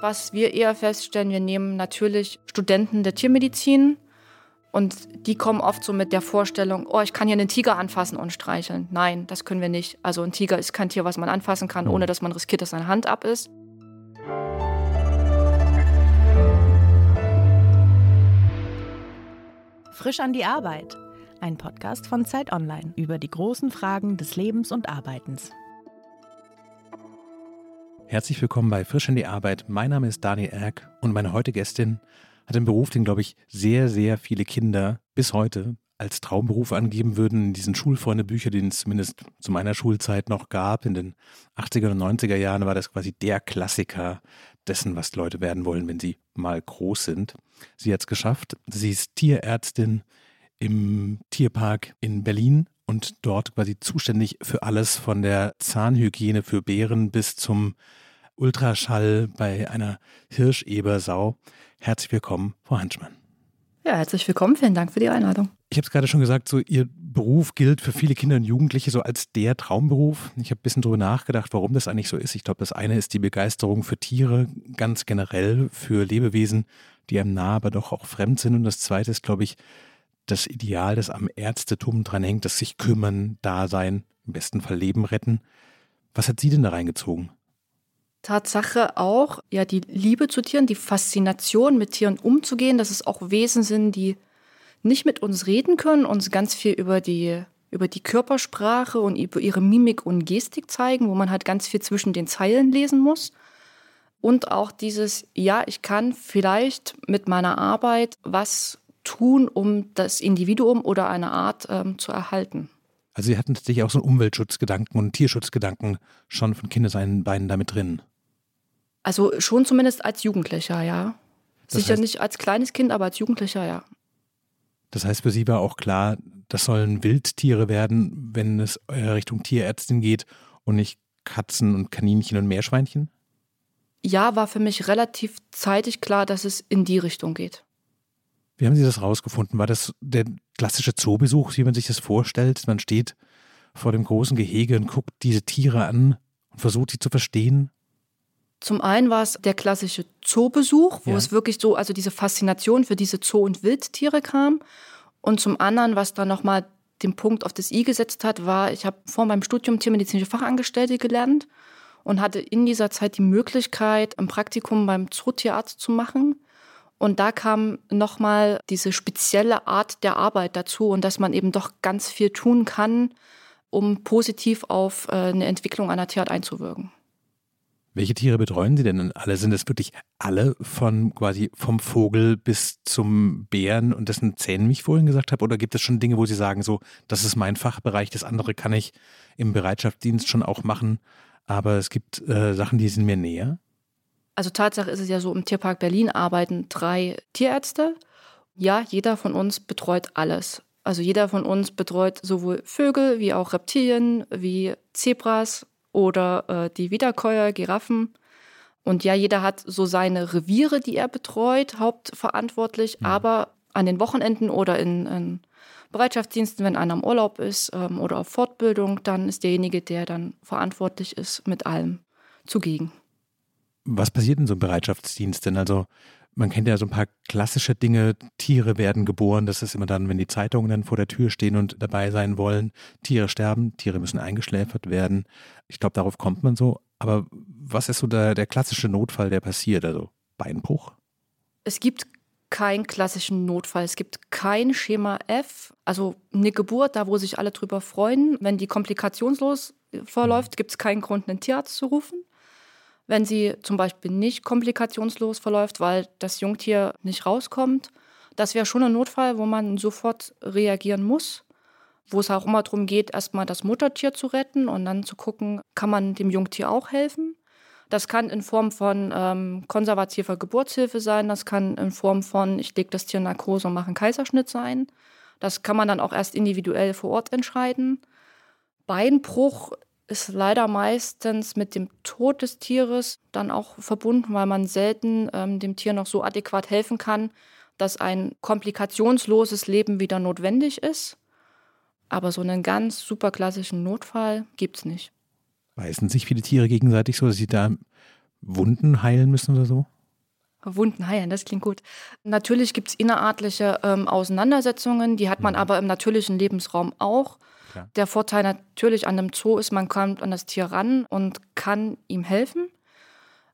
Was wir eher feststellen, wir nehmen natürlich Studenten der Tiermedizin und die kommen oft so mit der Vorstellung, oh, ich kann hier einen Tiger anfassen und streicheln. Nein, das können wir nicht. Also ein Tiger ist kein Tier, was man anfassen kann, mhm. ohne dass man riskiert, dass seine Hand ab ist. Frisch an die Arbeit. Ein Podcast von Zeit Online über die großen Fragen des Lebens und Arbeitens. Herzlich willkommen bei Frisch an die Arbeit. Mein Name ist Daniel Erck und meine heutige Gästin hat einen Beruf, den, glaube ich, sehr, sehr viele Kinder bis heute als Traumberuf angeben würden. In diesen Schulfreunde-Büchern, die es zumindest zu meiner Schulzeit noch gab, in den 80er und 90er Jahren, war das quasi der Klassiker dessen, was Leute werden wollen, wenn sie mal groß sind. Sie hat es geschafft. Sie ist Tierärztin im Tierpark in Berlin und dort quasi zuständig für alles von der Zahnhygiene für Bären bis zum Ultraschall bei einer Hirschebersau. Herzlich willkommen, Frau Hanschmann. Ja, herzlich willkommen. Vielen Dank für die Einladung. Ich habe es gerade schon gesagt, so Ihr Beruf gilt für viele Kinder und Jugendliche so als der Traumberuf. Ich habe ein bisschen darüber nachgedacht, warum das eigentlich so ist. Ich glaube, das eine ist die Begeisterung für Tiere ganz generell, für Lebewesen, die einem nah, aber doch auch fremd sind. Und das zweite ist, glaube ich, das Ideal, das am Ärztetum dranhängt, das sich kümmern, da sein, im besten Fall Leben retten. Was hat Sie denn da reingezogen? Tatsache auch, ja, die Liebe zu Tieren, die Faszination mit Tieren umzugehen, dass es auch Wesen sind, die nicht mit uns reden können, uns ganz viel über die, über die Körpersprache und über ihre Mimik und Gestik zeigen, wo man halt ganz viel zwischen den Zeilen lesen muss. Und auch dieses, ja, ich kann vielleicht mit meiner Arbeit was tun, um das Individuum oder eine Art ähm, zu erhalten. Also Sie hatten tatsächlich auch so einen Umweltschutzgedanken und einen Tierschutzgedanken schon von Kindesbeinen damit drin. Also schon zumindest als Jugendlicher, ja. Das Sicher heißt, nicht als kleines Kind, aber als Jugendlicher, ja. Das heißt, für Sie war auch klar, das sollen Wildtiere werden, wenn es Richtung Tierärztin geht und nicht Katzen und Kaninchen und Meerschweinchen? Ja, war für mich relativ zeitig klar, dass es in die Richtung geht. Wie haben Sie das rausgefunden? War das der klassische Zoobesuch, wie man sich das vorstellt? Man steht vor dem großen Gehege und guckt diese Tiere an und versucht sie zu verstehen? Zum einen war es der klassische Zoobesuch, wo ja. es wirklich so, also diese Faszination für diese Zoo- und Wildtiere kam. Und zum anderen, was dann nochmal den Punkt auf das I gesetzt hat, war, ich habe vor meinem Studium tiermedizinische Fachangestellte gelernt und hatte in dieser Zeit die Möglichkeit, ein Praktikum beim Zootierarzt zu machen. Und da kam nochmal diese spezielle Art der Arbeit dazu und dass man eben doch ganz viel tun kann, um positiv auf äh, eine Entwicklung einer Tierart einzuwirken. Welche Tiere betreuen Sie denn alle? Sind es wirklich alle von quasi vom Vogel bis zum Bären und dessen Zähnen, wie ich vorhin gesagt habe? Oder gibt es schon Dinge, wo Sie sagen, so, das ist mein Fachbereich, das andere kann ich im Bereitschaftsdienst schon auch machen, aber es gibt äh, Sachen, die sind mir näher? Also Tatsache ist es ja so, im Tierpark Berlin arbeiten drei Tierärzte. Ja, jeder von uns betreut alles. Also jeder von uns betreut sowohl Vögel wie auch Reptilien, wie Zebras oder äh, die Wiederkäuer, Giraffen. Und ja, jeder hat so seine Reviere, die er betreut, hauptverantwortlich. Mhm. Aber an den Wochenenden oder in, in Bereitschaftsdiensten, wenn einer im Urlaub ist ähm, oder auf Fortbildung, dann ist derjenige, der dann verantwortlich ist, mit allem zugegen. Was passiert in so einem Bereitschaftsdienst denn? Also man kennt ja so ein paar klassische Dinge. Tiere werden geboren. Das ist immer dann, wenn die Zeitungen dann vor der Tür stehen und dabei sein wollen. Tiere sterben, Tiere müssen eingeschläfert werden. Ich glaube, darauf kommt man so. Aber was ist so der, der klassische Notfall, der passiert? Also Beinbruch? Es gibt keinen klassischen Notfall. Es gibt kein Schema F. Also eine Geburt, da wo sich alle drüber freuen. Wenn die komplikationslos verläuft, mhm. gibt es keinen Grund, einen Tierarzt zu rufen. Wenn sie zum Beispiel nicht komplikationslos verläuft, weil das Jungtier nicht rauskommt, das wäre schon ein Notfall, wo man sofort reagieren muss. Wo es auch immer darum geht, erstmal das Muttertier zu retten und dann zu gucken, kann man dem Jungtier auch helfen. Das kann in Form von ähm, konservativer Geburtshilfe sein, das kann in Form von, ich lege das Tier in Narkose und mache einen Kaiserschnitt sein. Das kann man dann auch erst individuell vor Ort entscheiden. Beinbruch ist leider meistens mit dem Tod des Tieres dann auch verbunden, weil man selten ähm, dem Tier noch so adäquat helfen kann, dass ein komplikationsloses Leben wieder notwendig ist. Aber so einen ganz super klassischen Notfall gibt es nicht. Beißen sich viele Tiere gegenseitig so, dass sie da Wunden heilen müssen oder so? Wunden heilen, das klingt gut. Natürlich gibt es innerartliche ähm, Auseinandersetzungen, die hat man mhm. aber im natürlichen Lebensraum auch. Klar. Der Vorteil natürlich an einem Zoo ist, man kommt an das Tier ran und kann ihm helfen.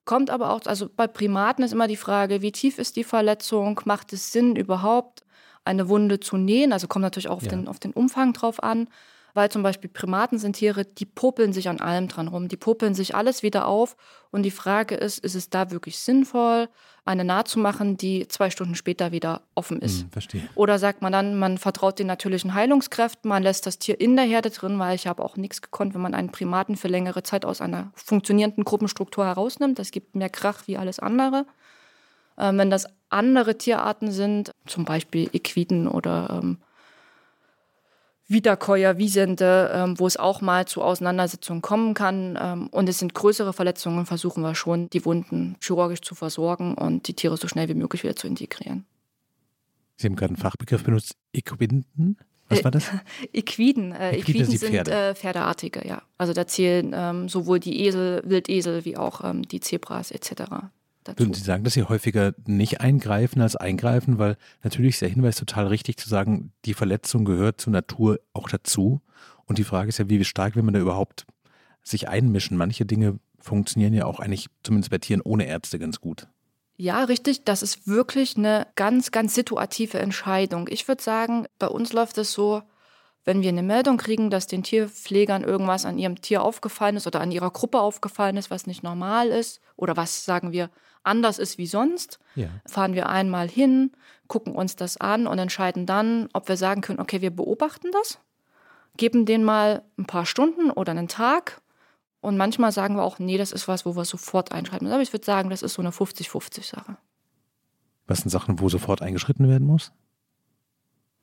Kommt aber auch, also bei Primaten ist immer die Frage, wie tief ist die Verletzung? Macht es Sinn überhaupt, eine Wunde zu nähen? Also kommt natürlich auch auf, ja. den, auf den Umfang drauf an weil zum Beispiel Primaten sind Tiere, die popeln sich an allem dran rum, die popeln sich alles wieder auf. Und die Frage ist, ist es da wirklich sinnvoll, eine Naht zu machen, die zwei Stunden später wieder offen ist? Hm, verstehe. Oder sagt man dann, man vertraut den natürlichen Heilungskräften, man lässt das Tier in der Herde drin, weil ich habe auch nichts gekonnt, wenn man einen Primaten für längere Zeit aus einer funktionierenden Gruppenstruktur herausnimmt. Das gibt mehr Krach wie alles andere. Ähm, wenn das andere Tierarten sind, zum Beispiel Equiden oder ähm, Wiederkäuer, Wiesente, ähm, wo es auch mal zu Auseinandersetzungen kommen kann. Ähm, und es sind größere Verletzungen, versuchen wir schon, die Wunden chirurgisch zu versorgen und die Tiere so schnell wie möglich wieder zu integrieren. Sie haben gerade einen Fachbegriff benutzt, Equinden. Was war das? Equiden. Äh, Equiden, sind Pferde. äh, Pferdeartige, ja. Also da zählen ähm, sowohl die Esel, Wildesel wie auch ähm, die Zebras etc dazu. Würden Sie sagen, dass Sie häufiger nicht eingreifen als eingreifen? Weil natürlich ist der Hinweis total richtig zu sagen, die Verletzung gehört zur Natur auch dazu. Und die Frage ist ja, wie stark will man da überhaupt sich einmischen? Manche Dinge funktionieren ja auch eigentlich, zumindest bei Tieren ohne Ärzte, ganz gut. Ja, richtig. Das ist wirklich eine ganz, ganz situative Entscheidung. Ich würde sagen, bei uns läuft es so, wenn wir eine Meldung kriegen, dass den Tierpflegern irgendwas an ihrem Tier aufgefallen ist oder an ihrer Gruppe aufgefallen ist, was nicht normal ist oder was, sagen wir, anders ist wie sonst, ja. fahren wir einmal hin, gucken uns das an und entscheiden dann, ob wir sagen können, okay, wir beobachten das, geben denen mal ein paar Stunden oder einen Tag und manchmal sagen wir auch, nee, das ist was, wo wir sofort einschreiten müssen. Aber ich würde sagen, das ist so eine 50-50-Sache. Was sind Sachen, wo sofort eingeschritten werden muss?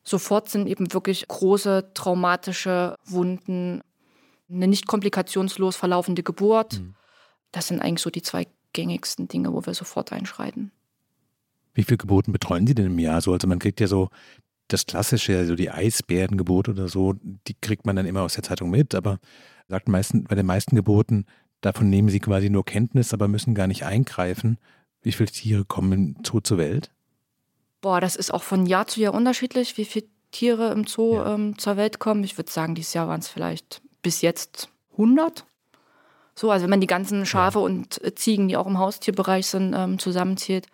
Sofort sind eben wirklich große traumatische Wunden, eine nicht komplikationslos verlaufende Geburt. Mhm. Das sind eigentlich so die zwei gängigsten Dinge, wo wir sofort einschreiten. Wie viele Geburten betreuen Sie denn im Jahr so? Also man kriegt ja so das klassische, so die Eisbärengeburt oder so, die kriegt man dann immer aus der Zeitung mit, aber sagt meisten, bei den meisten Geburten, davon nehmen Sie quasi nur Kenntnis, aber müssen gar nicht eingreifen. Wie viele Tiere kommen Zoo zur Welt? Boah, das ist auch von Jahr zu Jahr unterschiedlich, wie viele Tiere im Zoo ja. ähm, zur Welt kommen. Ich würde sagen, dieses Jahr waren es vielleicht bis jetzt 100. So, also wenn man die ganzen Schafe ja. und äh, Ziegen, die auch im Haustierbereich sind, ähm, zusammenzählt.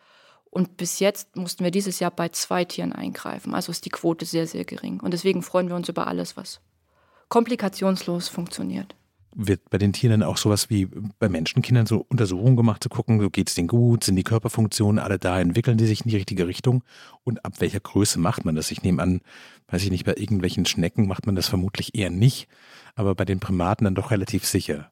Und bis jetzt mussten wir dieses Jahr bei zwei Tieren eingreifen. Also ist die Quote sehr, sehr gering. Und deswegen freuen wir uns über alles, was komplikationslos funktioniert. Wird bei den Tieren dann auch sowas wie bei Menschenkindern so Untersuchungen gemacht, zu gucken, so geht es denen gut, sind die Körperfunktionen alle da, entwickeln die sich in die richtige Richtung und ab welcher Größe macht man das? Ich nehme an, weiß ich nicht, bei irgendwelchen Schnecken macht man das vermutlich eher nicht, aber bei den Primaten dann doch relativ sicher.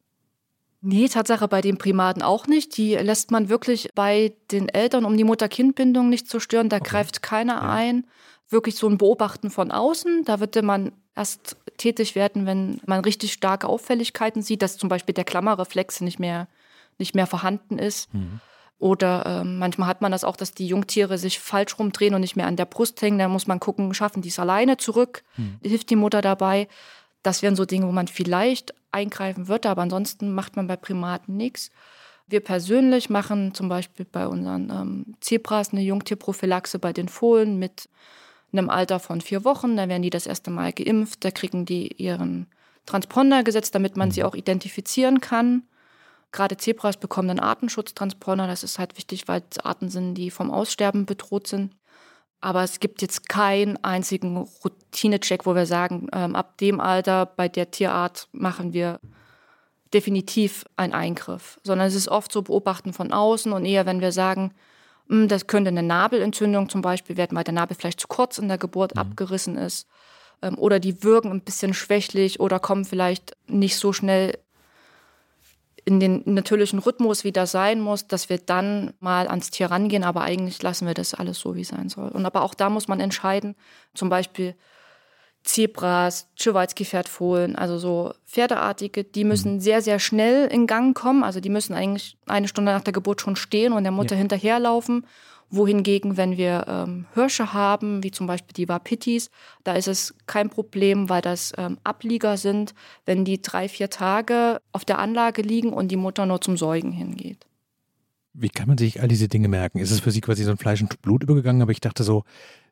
Nee, Tatsache bei den Primaten auch nicht. Die lässt man wirklich bei den Eltern, um die Mutter-Kind-Bindung nicht zu stören. Da okay. greift keiner ja. ein. Wirklich so ein Beobachten von außen. Da würde man erst tätig werden, wenn man richtig starke Auffälligkeiten sieht, dass zum Beispiel der Klammerreflex nicht mehr, nicht mehr vorhanden ist. Mhm. Oder äh, manchmal hat man das auch, dass die Jungtiere sich falsch rumdrehen und nicht mehr an der Brust hängen. Da muss man gucken, schaffen die es alleine zurück? Mhm. Hilft die Mutter dabei? Das wären so Dinge, wo man vielleicht eingreifen würde, aber ansonsten macht man bei Primaten nichts. Wir persönlich machen zum Beispiel bei unseren ähm, Zebras eine Jungtierprophylaxe bei den Fohlen mit einem Alter von vier Wochen. Da werden die das erste Mal geimpft, da kriegen die ihren Transponder gesetzt, damit man sie mhm. auch identifizieren kann. Gerade Zebras bekommen einen Artenschutztransponder. Das ist halt wichtig, weil es Arten sind, die vom Aussterben bedroht sind. Aber es gibt jetzt keinen einzigen Routinecheck, wo wir sagen, ähm, ab dem Alter bei der Tierart machen wir definitiv einen Eingriff, sondern es ist oft so Beobachten von außen und eher, wenn wir sagen, das könnte eine Nabelentzündung zum Beispiel werden, weil der Nabel vielleicht zu kurz in der Geburt mhm. abgerissen ist ähm, oder die wirken ein bisschen schwächlich oder kommen vielleicht nicht so schnell in den natürlichen Rhythmus wieder sein muss, dass wir dann mal ans Tier rangehen, aber eigentlich lassen wir das alles so, wie es sein soll. Und aber auch da muss man entscheiden, zum Beispiel Zebras, Tschewalski-Pferdfohlen, also so Pferdeartige, die müssen mhm. sehr, sehr schnell in Gang kommen. Also die müssen eigentlich eine Stunde nach der Geburt schon stehen und der Mutter ja. hinterherlaufen wohingegen, wenn wir ähm, Hirsche haben, wie zum Beispiel die Wapitis, da ist es kein Problem, weil das ähm, Ablieger sind, wenn die drei, vier Tage auf der Anlage liegen und die Mutter nur zum Säugen hingeht. Wie kann man sich all diese Dinge merken? Ist es für Sie quasi so ein Fleisch und Blut übergegangen? Aber ich dachte so,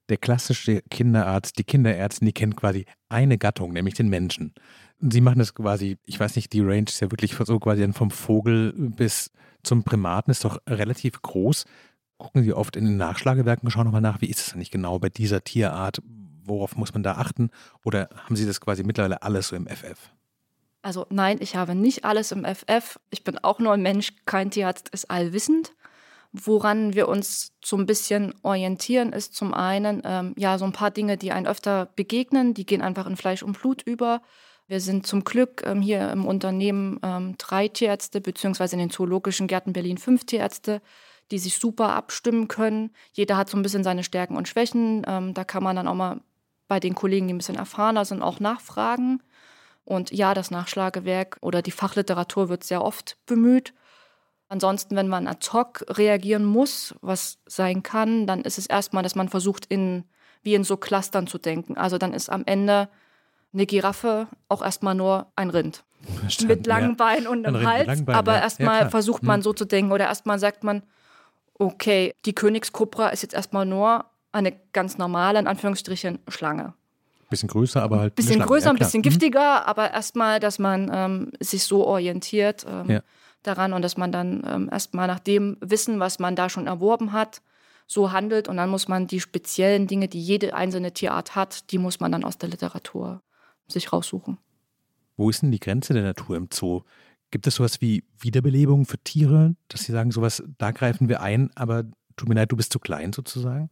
der klassische Kinderarzt, die Kinderärztin, die kennt quasi eine Gattung, nämlich den Menschen. Sie machen das quasi, ich weiß nicht, die Range ist ja wirklich so quasi vom Vogel bis zum Primaten, ist doch relativ groß. Gucken Sie oft in den Nachschlagewerken, schauen nochmal nach, wie ist es eigentlich genau bei dieser Tierart? Worauf muss man da achten? Oder haben Sie das quasi mittlerweile alles so im FF? Also nein, ich habe nicht alles im FF. Ich bin auch nur ein Mensch, kein Tierarzt ist allwissend. Woran wir uns so ein bisschen orientieren, ist zum einen ähm, ja so ein paar Dinge, die einen öfter begegnen, die gehen einfach in Fleisch und Blut über. Wir sind zum Glück ähm, hier im Unternehmen ähm, drei Tierärzte, beziehungsweise in den zoologischen Gärten Berlin fünf Tierärzte, die sich super abstimmen können. Jeder hat so ein bisschen seine Stärken und Schwächen. Ähm, da kann man dann auch mal bei den Kollegen, die ein bisschen erfahrener sind, auch nachfragen. Und ja, das Nachschlagewerk oder die Fachliteratur wird sehr oft bemüht. Ansonsten, wenn man ad hoc reagieren muss, was sein kann, dann ist es erstmal, dass man versucht, in, wie in so Clustern zu denken. Also dann ist am Ende eine Giraffe auch erstmal nur ein Rind. Verstanden, mit langen ja. Beinen und einem Hals. aber ja. erstmal ja, versucht man hm. so zu denken oder erstmal sagt man, okay, die Königskobra ist jetzt erstmal nur eine ganz normale, in Anführungsstrichen, Schlange. Bisschen größer, aber halt. Bisschen größer, ein bisschen mhm. giftiger, aber erstmal, dass man ähm, sich so orientiert ähm, daran und dass man dann ähm, erstmal nach dem Wissen, was man da schon erworben hat, so handelt und dann muss man die speziellen Dinge, die jede einzelne Tierart hat, die muss man dann aus der Literatur sich raussuchen. Wo ist denn die Grenze der Natur im Zoo? Gibt es sowas wie Wiederbelebung für Tiere, dass sie sagen, sowas, da greifen wir ein, aber tut mir leid, du bist zu klein sozusagen?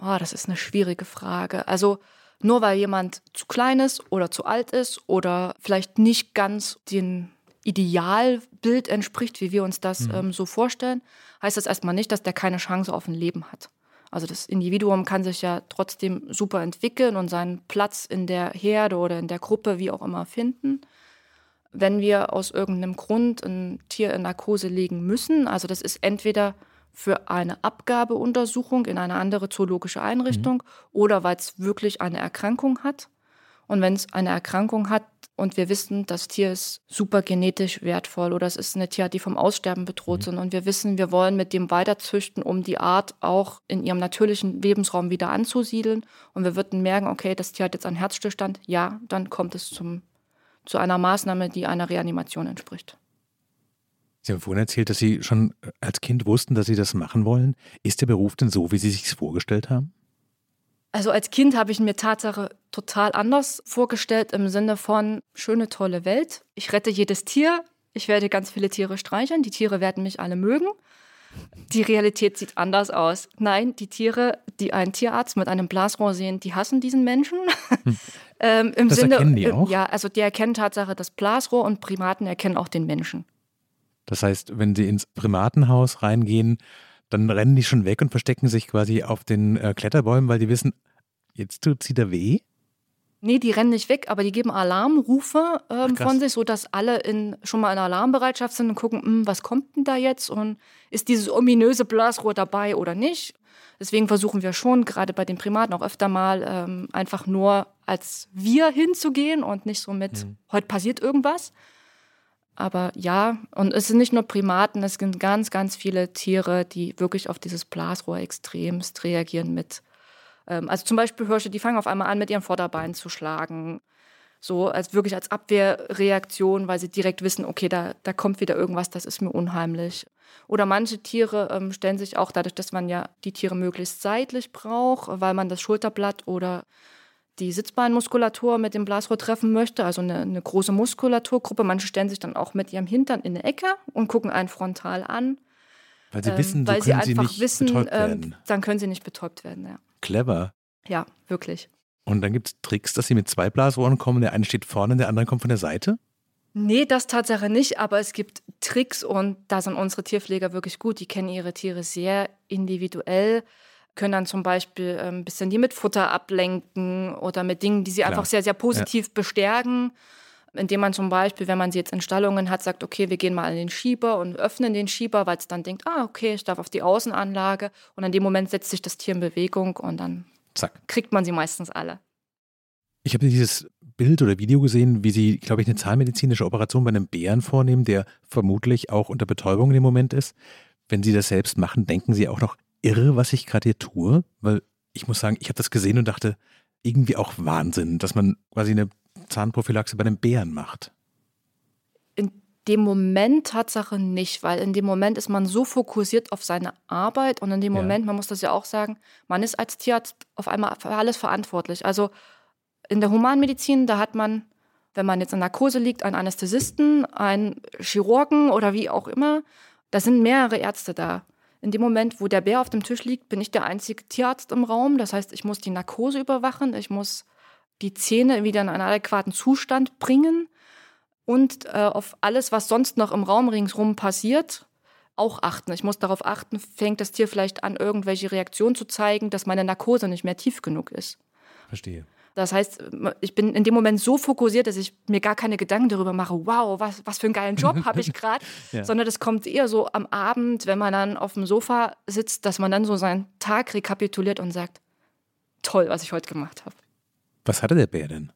Oh, das ist eine schwierige Frage. Also nur weil jemand zu klein ist oder zu alt ist oder vielleicht nicht ganz dem Idealbild entspricht, wie wir uns das mhm. ähm, so vorstellen, heißt das erstmal nicht, dass der keine Chance auf ein Leben hat. Also das Individuum kann sich ja trotzdem super entwickeln und seinen Platz in der Herde oder in der Gruppe, wie auch immer, finden. Wenn wir aus irgendeinem Grund ein Tier in Narkose legen müssen, also das ist entweder für eine Abgabeuntersuchung in eine andere zoologische Einrichtung mhm. oder weil es wirklich eine Erkrankung hat. Und wenn es eine Erkrankung hat und wir wissen, das Tier ist super genetisch wertvoll oder es ist eine Tierart, die vom Aussterben bedroht mhm. sind und wir wissen, wir wollen mit dem weiterzüchten, um die Art auch in ihrem natürlichen Lebensraum wieder anzusiedeln und wir würden merken, okay, das Tier hat jetzt einen Herzstillstand, ja, dann kommt es zum, zu einer Maßnahme, die einer Reanimation entspricht. Sie haben vorhin erzählt, dass Sie schon als Kind wussten, dass Sie das machen wollen. Ist der Beruf denn so, wie Sie sich vorgestellt haben? Also als Kind habe ich mir Tatsache total anders vorgestellt im Sinne von schöne, tolle Welt. Ich rette jedes Tier. Ich werde ganz viele Tiere streicheln. Die Tiere werden mich alle mögen. Die Realität sieht anders aus. Nein, die Tiere, die einen Tierarzt mit einem Blasrohr sehen, die hassen diesen Menschen. Hm. ähm, Im das Sinne, erkennen die auch? Ja, also die erkennen Tatsache das Blasrohr und Primaten erkennen auch den Menschen. Das heißt, wenn sie ins Primatenhaus reingehen, dann rennen die schon weg und verstecken sich quasi auf den äh, Kletterbäumen, weil die wissen, jetzt tut sie da weh. Nee, die rennen nicht weg, aber die geben Alarmrufe ähm, Ach, von sich, sodass alle in, schon mal in Alarmbereitschaft sind und gucken, hm, was kommt denn da jetzt und ist dieses ominöse Blasrohr dabei oder nicht. Deswegen versuchen wir schon, gerade bei den Primaten auch öfter mal, ähm, einfach nur als wir hinzugehen und nicht so mit, mhm. heute passiert irgendwas, aber ja, und es sind nicht nur Primaten, es sind ganz, ganz viele Tiere, die wirklich auf dieses Blasrohr extremst reagieren mit. Ähm, also zum Beispiel Hirsche, die fangen auf einmal an, mit ihren Vorderbeinen zu schlagen. So als wirklich als Abwehrreaktion, weil sie direkt wissen, okay, da, da kommt wieder irgendwas, das ist mir unheimlich. Oder manche Tiere ähm, stellen sich auch dadurch, dass man ja die Tiere möglichst seitlich braucht, weil man das Schulterblatt oder die Sitzbeinmuskulatur mit dem Blasrohr treffen möchte, also eine, eine, große Muskulaturgruppe. Manche stellen sich dann auch mit ihrem Hintern in eine Ecke und gucken einen frontal an. Weil sie ähm, wissen, so weil sie einfach sie wissen, ähm, dann können sie nicht betäubt werden. Ja. Clever. Ja, wirklich. Und dann gibt es Tricks, dass sie mit zwei Blasrohren kommen. Der eine steht vorne, der andere kommt von der Seite? Nee, das Tatsache nicht, aber es gibt Tricks und da sind unsere Tierpfleger wirklich gut. Die kennen ihre Tiere sehr individuell können dann zum Beispiel ein ähm, bisschen die mit Futter ablenken oder mit Dingen, die sie Klar. einfach sehr, sehr positiv ja. bestärken. Indem man zum Beispiel, wenn man sie jetzt in Stallungen hat, sagt, okay, wir gehen mal in den Schieber und öffnen den Schieber, weil es dann denkt, ah, okay, ich darf auf die Außenanlage. Und in dem Moment setzt sich das Tier in Bewegung und dann Zack. kriegt man sie meistens alle. Ich habe dieses Bild oder Video gesehen, wie Sie, glaube ich, eine zahnmedizinische Operation bei einem Bären vornehmen, der vermutlich auch unter Betäubung in dem Moment ist. Wenn Sie das selbst machen, denken Sie auch noch irre, was ich gerade hier tue? Weil ich muss sagen, ich habe das gesehen und dachte, irgendwie auch Wahnsinn, dass man quasi eine Zahnprophylaxe bei einem Bären macht. In dem Moment Tatsache nicht, weil in dem Moment ist man so fokussiert auf seine Arbeit und in dem ja. Moment, man muss das ja auch sagen, man ist als Tierarzt auf einmal für alles verantwortlich. Also in der Humanmedizin, da hat man, wenn man jetzt in Narkose liegt, einen Anästhesisten, einen Chirurgen oder wie auch immer. Da sind mehrere Ärzte da. In dem Moment, wo der Bär auf dem Tisch liegt, bin ich der einzige Tierarzt im Raum. Das heißt, ich muss die Narkose überwachen, ich muss die Zähne wieder in einen adäquaten Zustand bringen und äh, auf alles, was sonst noch im Raum ringsherum passiert, auch achten. Ich muss darauf achten, fängt das Tier vielleicht an, irgendwelche Reaktionen zu zeigen, dass meine Narkose nicht mehr tief genug ist. Verstehe. Das heißt, ich bin in dem Moment so fokussiert, dass ich mir gar keine Gedanken darüber mache, wow, was, was für einen geilen Job habe ich gerade, ja. sondern das kommt eher so am Abend, wenn man dann auf dem Sofa sitzt, dass man dann so seinen Tag rekapituliert und sagt, toll, was ich heute gemacht habe. Was hatte der Bär denn?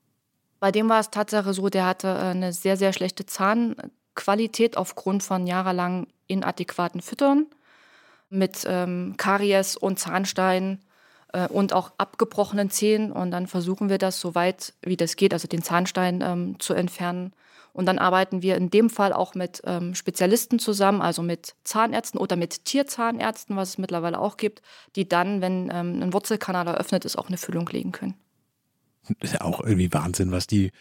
Bei dem war es Tatsache so, der hatte äh, eine sehr, sehr schlechte Zahnqualität aufgrund von jahrelang inadäquaten Füttern mit ähm, Karies und Zahnstein äh, und auch abgebrochenen Zähnen. Und dann versuchen wir das so weit wie das geht, also den Zahnstein ähm, zu entfernen. Und dann arbeiten wir in dem Fall auch mit ähm, Spezialisten zusammen, also mit Zahnärzten oder mit Tierzahnärzten, was es mittlerweile auch gibt, die dann, wenn ähm, ein Wurzelkanal eröffnet ist, auch eine Füllung legen können. Das ist ja auch irgendwie Wahnsinn, was die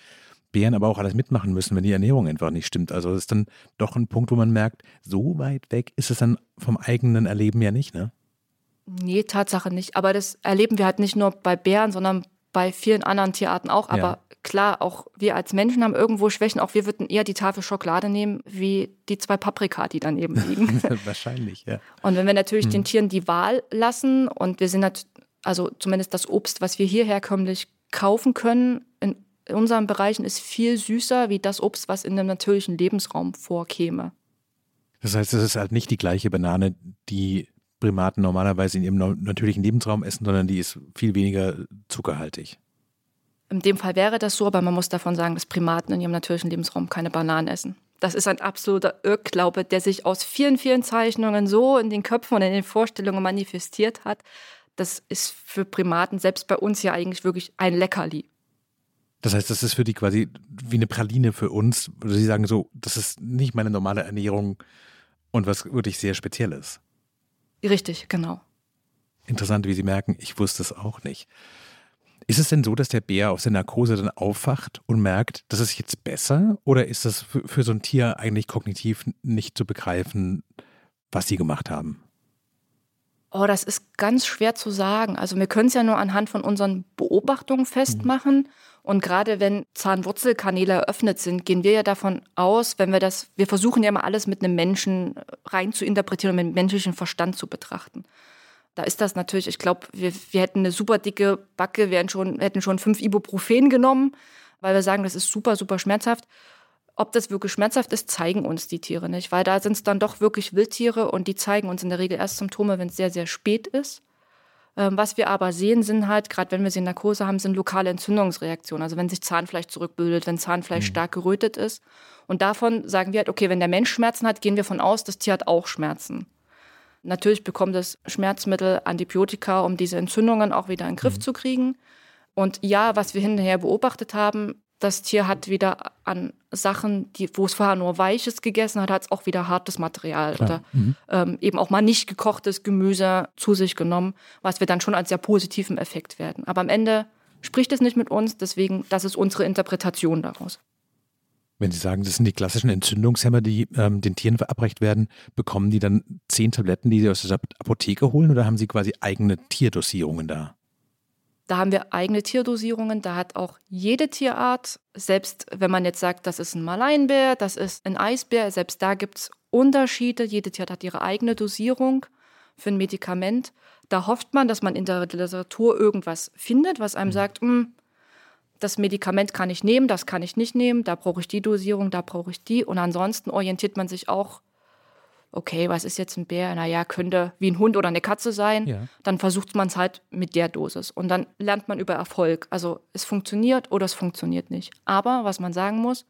Bären aber auch alles mitmachen müssen, wenn die Ernährung einfach nicht stimmt. Also das ist dann doch ein Punkt, wo man merkt, so weit weg ist es dann vom eigenen Erleben ja nicht, ne? Nee, Tatsache nicht. Aber das erleben wir halt nicht nur bei Bären, sondern bei vielen anderen Tierarten auch. Aber ja. klar, auch wir als Menschen haben irgendwo Schwächen. Auch wir würden eher die Tafel Schokolade nehmen, wie die zwei Paprika, die daneben liegen. Wahrscheinlich, ja. Und wenn wir natürlich hm. den Tieren die Wahl lassen und wir sind also zumindest das Obst, was wir hier herkömmlich kaufen können, in unseren Bereichen ist viel süßer wie das Obst, was in einem natürlichen Lebensraum vorkäme. Das heißt, es ist halt nicht die gleiche Banane, die Primaten normalerweise in ihrem natürlichen Lebensraum essen, sondern die ist viel weniger zuckerhaltig. In dem Fall wäre das so, aber man muss davon sagen, dass Primaten in ihrem natürlichen Lebensraum keine Bananen essen. Das ist ein absoluter Irrglaube, der sich aus vielen, vielen Zeichnungen so in den Köpfen und in den Vorstellungen manifestiert hat. Das ist für Primaten, selbst bei uns ja eigentlich wirklich ein Leckerli. Das heißt, das ist für die quasi wie eine Praline für uns. Sie sagen so, das ist nicht meine normale Ernährung und was wirklich sehr Spezielles. Richtig, genau. Interessant, wie Sie merken, ich wusste es auch nicht. Ist es denn so, dass der Bär aus der Narkose dann aufwacht und merkt, das ist jetzt besser? Oder ist das für, für so ein Tier eigentlich kognitiv nicht zu begreifen, was sie gemacht haben? Oh, das ist ganz schwer zu sagen. Also wir können es ja nur anhand von unseren Beobachtungen festmachen. Mhm. Und gerade wenn Zahnwurzelkanäle eröffnet sind, gehen wir ja davon aus, wenn wir das, wir versuchen ja immer alles mit einem Menschen rein zu interpretieren und mit menschlichen Verstand zu betrachten. Da ist das natürlich, ich glaube, wir, wir hätten eine super dicke Backe, hätten schon, hätten schon fünf Ibuprofen genommen, weil wir sagen, das ist super, super schmerzhaft. Ob das wirklich schmerzhaft ist, zeigen uns die Tiere nicht, weil da sind es dann doch wirklich Wildtiere und die zeigen uns in der Regel erst Symptome, wenn es sehr, sehr spät ist. Ähm, was wir aber sehen, sind halt, gerade wenn wir sie in Narkose haben, sind lokale Entzündungsreaktionen. Also wenn sich Zahnfleisch zurückbildet, wenn Zahnfleisch mhm. stark gerötet ist. Und davon sagen wir halt, okay, wenn der Mensch Schmerzen hat, gehen wir von aus, das Tier hat auch Schmerzen. Natürlich bekommt es Schmerzmittel, Antibiotika, um diese Entzündungen auch wieder in den Griff mhm. zu kriegen. Und ja, was wir hinterher beobachtet haben, das Tier hat wieder an Sachen, die, wo es vorher nur Weiches gegessen hat, hat es auch wieder hartes Material Klar. oder mhm. ähm, eben auch mal nicht gekochtes Gemüse zu sich genommen, was wir dann schon als sehr positiven Effekt werden. Aber am Ende spricht es nicht mit uns, deswegen, das ist unsere Interpretation daraus. Wenn Sie sagen, das sind die klassischen Entzündungshemmer, die ähm, den Tieren verabreicht werden, bekommen die dann zehn Tabletten, die Sie aus der Apotheke holen oder haben Sie quasi eigene Tierdosierungen da? Da haben wir eigene Tierdosierungen. Da hat auch jede Tierart, selbst wenn man jetzt sagt, das ist ein Maleinbär, das ist ein Eisbär, selbst da gibt es Unterschiede. Jede Tierart hat ihre eigene Dosierung für ein Medikament. Da hofft man, dass man in der Literatur irgendwas findet, was einem mhm. sagt, hm, das Medikament kann ich nehmen, das kann ich nicht nehmen, da brauche ich die Dosierung, da brauche ich die. Und ansonsten orientiert man sich auch okay, was ist jetzt ein Bär? Naja, könnte wie ein Hund oder eine Katze sein. Ja. Dann versucht man es halt mit der Dosis. Und dann lernt man über Erfolg. Also es funktioniert oder es funktioniert nicht. Aber was man sagen muss,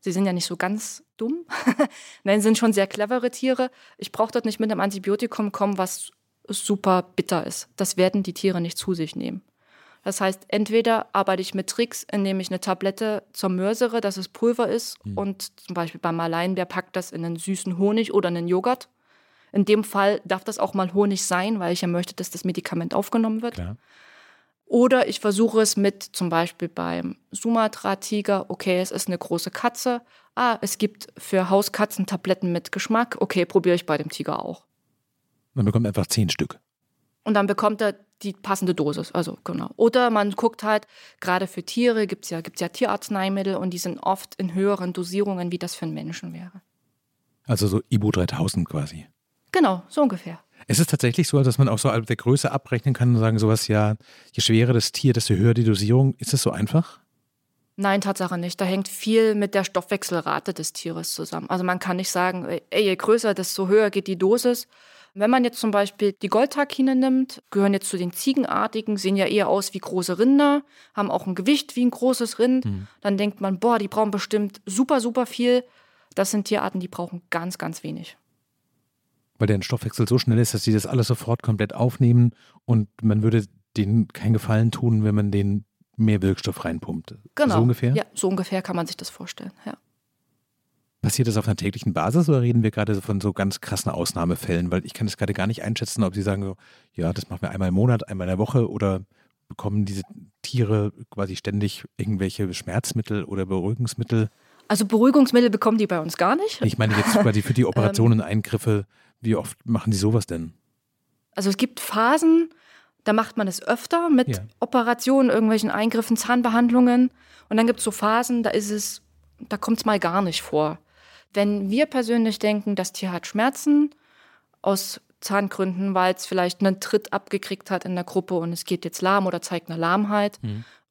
sie sind ja nicht so ganz dumm. Nein, sind schon sehr clevere Tiere. Ich brauche dort nicht mit einem Antibiotikum kommen, was super bitter ist. Das werden die Tiere nicht zu sich nehmen. Das heißt, entweder arbeite ich mit Tricks, indem ich eine Tablette zermörsere, dass es Pulver ist Mhm. und zum Beispiel beim Alleinbär packt das in einen süßen Honig oder einen Joghurt. In dem Fall darf das auch mal Honig sein, weil ich ja möchte, dass das Medikament aufgenommen wird. Klar. Oder ich versuche es mit zum Beispiel beim Sumatra-Tiger, okay, es ist eine große Katze. Ah, es gibt für Hauskatzen Tabletten mit Geschmack. Okay, probiere ich bei dem Tiger auch. Man bekommt einfach zehn Stück. Und dann bekommt er die passende Dosis. Also genau. Oder man guckt halt, gerade für Tiere gibt es ja, gibt's ja Tierarzneimittel und die sind oft in höheren Dosierungen, wie das für einen Menschen wäre. Also so Ibu 3000 quasi. Genau, so ungefähr. Es ist tatsächlich so, dass man auch so ab der Größe abrechnen kann und sagen sowas, ja, je schwerer das Tier, desto höher die Dosierung. Ist es so einfach? Nein, Tatsache nicht. Da hängt viel mit der Stoffwechselrate des Tieres zusammen. Also man kann nicht sagen, ey, je größer, desto höher geht die Dosis. Wenn man jetzt zum Beispiel die Goldtakine nimmt, gehören jetzt zu den Ziegenartigen, sehen ja eher aus wie große Rinder, haben auch ein Gewicht wie ein großes Rind. Dann denkt man, boah, die brauchen bestimmt super, super viel. Das sind Tierarten, die brauchen ganz, ganz wenig. Weil der Stoffwechsel so schnell ist, dass sie das alles sofort komplett aufnehmen und man würde denen keinen Gefallen tun, wenn man den mehr Wirkstoff reinpumpt. Genau. So ungefähr? Ja, so ungefähr kann man sich das vorstellen. Ja. Passiert das auf einer täglichen Basis oder reden wir gerade von so ganz krassen Ausnahmefällen? Weil ich kann es gerade gar nicht einschätzen, ob Sie sagen, so, ja, das machen wir einmal im Monat, einmal in der Woche oder bekommen diese Tiere quasi ständig irgendwelche Schmerzmittel oder Beruhigungsmittel? Also Beruhigungsmittel bekommen die bei uns gar nicht. Ich meine jetzt quasi für die Operationen, Eingriffe, wie oft machen die sowas denn? Also es gibt Phasen, da macht man es öfter mit Ja. Operationen, irgendwelchen Eingriffen, Zahnbehandlungen. Und dann gibt es so Phasen, da ist es, da kommt es mal gar nicht vor. Wenn wir persönlich denken, das Tier hat Schmerzen aus Zahngründen, weil es vielleicht einen Tritt abgekriegt hat in der Gruppe und es geht jetzt lahm oder zeigt eine Lahmheit.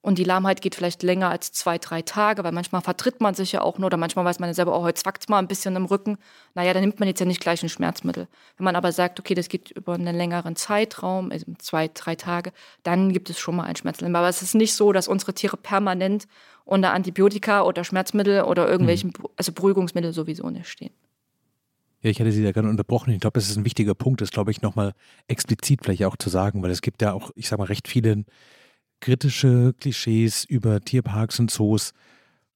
Und die Lahmheit geht vielleicht länger als zwei, drei Tage, weil manchmal vertritt man sich ja auch nur oder manchmal weiß man ja selber, oh, heute zwackt mal ein bisschen im Rücken. Naja, dann nimmt man jetzt ja nicht gleich ein Schmerzmittel. Wenn man aber sagt, okay, das geht über einen längeren Zeitraum, also zwei, drei Tage, dann gibt es schon mal ein Schmerzmittel. Aber es ist nicht so, dass unsere Tiere permanent unter Antibiotika oder Schmerzmittel oder irgendwelchen, also Beruhigungsmittel sowieso nicht stehen. Ja, ich hätte Sie da gerne unterbrochen. Ich glaube, das ist ein wichtiger Punkt, das glaube ich nochmal explizit vielleicht auch zu sagen, weil es gibt ja auch, ich sage mal, recht viele kritische Klischees über Tierparks und Zoos.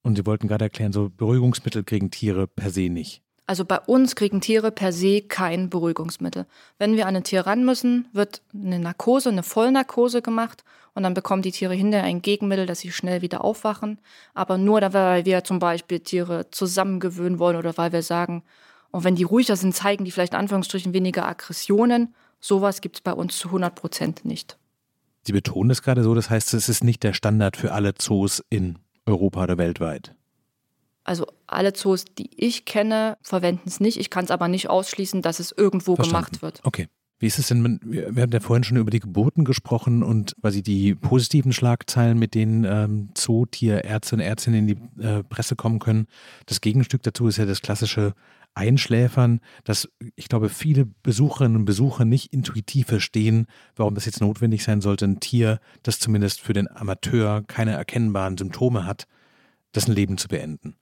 Und Sie wollten gerade erklären, so Beruhigungsmittel kriegen Tiere per se nicht. Also bei uns kriegen Tiere per se kein Beruhigungsmittel. Wenn wir an ein Tier ran müssen, wird eine Narkose, eine Vollnarkose gemacht und dann bekommen die Tiere hinterher ein Gegenmittel, dass sie schnell wieder aufwachen. Aber nur, weil wir zum Beispiel Tiere zusammengewöhnen wollen oder weil wir sagen, und wenn die ruhiger sind, zeigen die vielleicht in Anführungsstrichen weniger Aggressionen. Sowas gibt es bei uns zu 100 Prozent nicht. Sie betonen es gerade so, das heißt, es ist nicht der Standard für alle Zoos in Europa oder weltweit. Also alle Zoos, die ich kenne, verwenden es nicht. Ich kann es aber nicht ausschließen, dass es irgendwo Verstanden. gemacht wird. Okay. Wie ist es denn, wir haben ja vorhin schon über die Geburten gesprochen und quasi die positiven Schlagzeilen, mit denen ähm, Zootierärzte und Ärztinnen in die äh, Presse kommen können. Das Gegenstück dazu ist ja das klassische Einschläfern, dass ich glaube, viele Besucherinnen und Besucher nicht intuitiv verstehen, warum das jetzt notwendig sein sollte, ein Tier, das zumindest für den Amateur keine erkennbaren Symptome hat, dessen Leben zu beenden.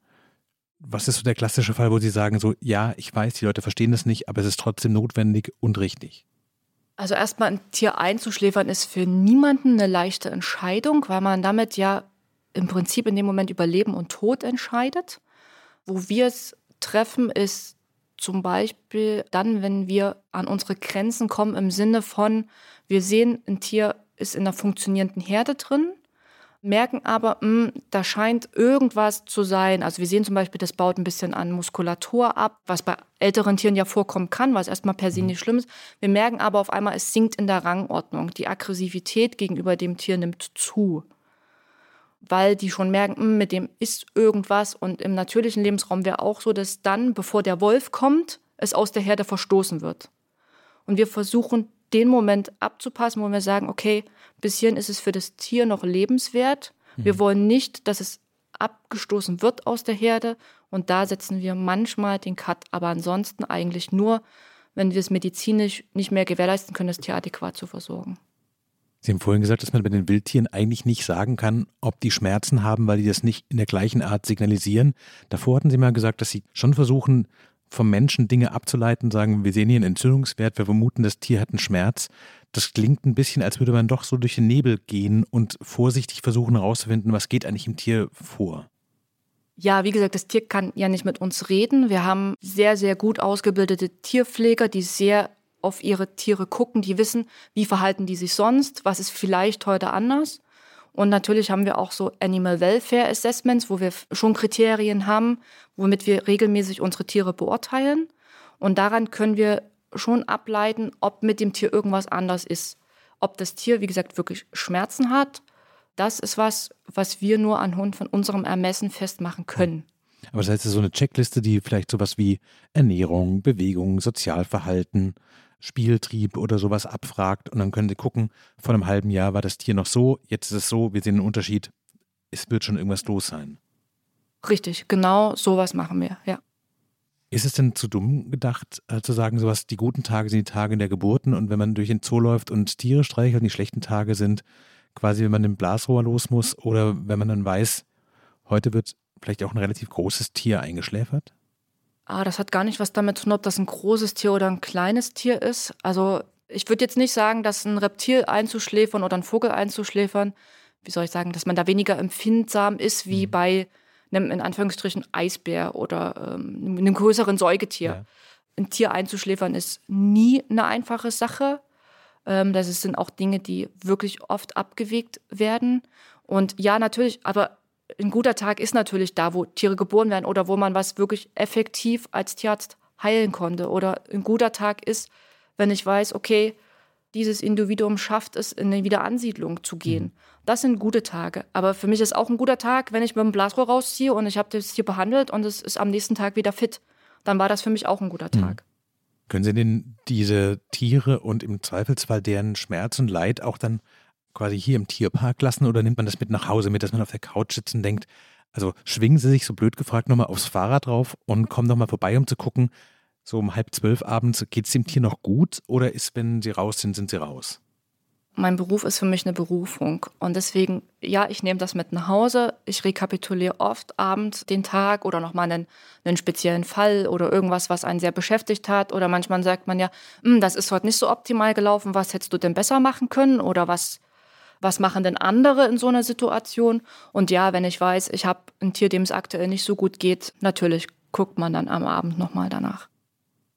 Was ist so der klassische Fall, wo Sie sagen, so, ja, ich weiß, die Leute verstehen das nicht, aber es ist trotzdem notwendig und richtig? Also erstmal ein Tier einzuschläfern ist für niemanden eine leichte Entscheidung, weil man damit ja im Prinzip in dem Moment über Leben und Tod entscheidet. Wo wir es treffen, ist zum Beispiel dann, wenn wir an unsere Grenzen kommen im Sinne von, wir sehen, ein Tier ist in einer funktionierenden Herde drin, merken aber, mh, da scheint irgendwas zu sein. Also wir sehen zum Beispiel, das baut ein bisschen an Muskulatur ab, was bei älteren Tieren ja vorkommen kann, was erstmal per se nicht schlimm ist. Wir merken aber auf einmal, es sinkt in der Rangordnung. Die Aggressivität gegenüber dem Tier nimmt zu. Weil die schon merken, mh, mit dem ist irgendwas. Und im natürlichen Lebensraum wäre auch so, dass dann, bevor der Wolf kommt, es aus der Herde verstoßen wird. Und wir versuchen, den Moment abzupassen, wo wir sagen, okay, bis hierhin ist es für das Tier noch lebenswert. Wir wollen nicht, dass es abgestoßen wird aus der Herde Und da setzen wir manchmal den Cut, aber ansonsten eigentlich nur, wenn wir es medizinisch nicht mehr gewährleisten können, das Tier adäquat zu versorgen. Sie haben vorhin gesagt, dass man bei den Wildtieren eigentlich nicht sagen kann, ob die Schmerzen haben, weil die das nicht in der gleichen Art signalisieren. Davor hatten Sie mal gesagt, dass Sie schon versuchen, vom Menschen Dinge abzuleiten, sagen, wir sehen hier einen Entzündungswert, wir vermuten, das Tier hat einen Schmerz. Das klingt ein bisschen, als würde man doch so durch den Nebel gehen und vorsichtig versuchen herauszufinden, was geht eigentlich im Tier vor. Ja, wie gesagt, das Tier kann ja nicht mit uns reden. Wir haben sehr, sehr gut ausgebildete Tierpfleger, die sehr auf ihre Tiere gucken, die wissen, wie verhalten die sich sonst, was ist vielleicht heute anders. Und natürlich haben wir auch so Animal Welfare Assessments, wo wir schon Kriterien haben, womit wir regelmäßig unsere Tiere beurteilen. Und daran können wir schon ableiten, ob mit dem Tier irgendwas anders ist. Ob das Tier, wie gesagt, wirklich Schmerzen hat. Das ist was, was wir nur anhand von unserem Ermessen festmachen können. Aber das heißt, so eine Checkliste, die vielleicht sowas wie Ernährung, Bewegung, Sozialverhalten, Spieltrieb oder sowas abfragt und dann können Sie gucken, vor einem halben Jahr war das Tier noch so, jetzt ist es so, wir sehen einen Unterschied, es wird schon irgendwas los sein. Richtig, genau sowas machen wir, ja. Ist es denn zu dumm gedacht, äh, zu sagen, sowas, die guten Tage sind die Tage der Geburten und wenn man durch den Zoo läuft und Tiere streichelt, die schlechten Tage sind quasi, wenn man im Blasrohr los muss oder wenn man dann weiß, heute wird vielleicht auch ein relativ großes Tier eingeschläfert? Ah, das hat gar nicht was damit zu tun, ob das ein großes Tier oder ein kleines Tier ist. Also ich würde jetzt nicht sagen, dass ein Reptil einzuschläfern oder ein Vogel einzuschläfern, wie soll ich sagen, dass man da weniger empfindsam ist wie mhm. bei einem in Anführungsstrichen Eisbär oder ähm, einem größeren Säugetier. Ja. Ein Tier einzuschläfern ist nie eine einfache Sache. Ähm, das sind auch Dinge, die wirklich oft abgewegt werden. Und ja, natürlich, aber ein guter Tag ist natürlich da, wo Tiere geboren werden oder wo man was wirklich effektiv als Tierarzt heilen konnte. Oder ein guter Tag ist, wenn ich weiß, okay, dieses Individuum schafft es, in eine Wiederansiedlung zu gehen. Mhm. Das sind gute Tage. Aber für mich ist auch ein guter Tag, wenn ich mit dem Blasrohr rausziehe und ich habe das Tier behandelt und es ist am nächsten Tag wieder fit. Dann war das für mich auch ein guter mhm. Tag. Mhm. Können Sie denn diese Tiere und im Zweifelsfall deren Schmerz und Leid auch dann quasi hier im Tierpark lassen oder nimmt man das mit nach Hause mit, dass man auf der Couch sitzt und denkt, also schwingen Sie sich so blöd gefragt nochmal aufs Fahrrad drauf und kommen nochmal vorbei, um zu gucken, so um halb zwölf abends, geht es dem Tier noch gut oder ist, wenn Sie raus sind, sind Sie raus? Mein Beruf ist für mich eine Berufung und deswegen, ja, ich nehme das mit nach Hause. Ich rekapituliere oft abends den Tag oder nochmal einen, einen speziellen Fall oder irgendwas, was einen sehr beschäftigt hat. Oder manchmal sagt man ja, hm, das ist heute nicht so optimal gelaufen, was hättest du denn besser machen können oder was was machen denn andere in so einer Situation? Und ja, wenn ich weiß, ich habe ein Tier, dem es aktuell nicht so gut geht, natürlich guckt man dann am Abend nochmal danach.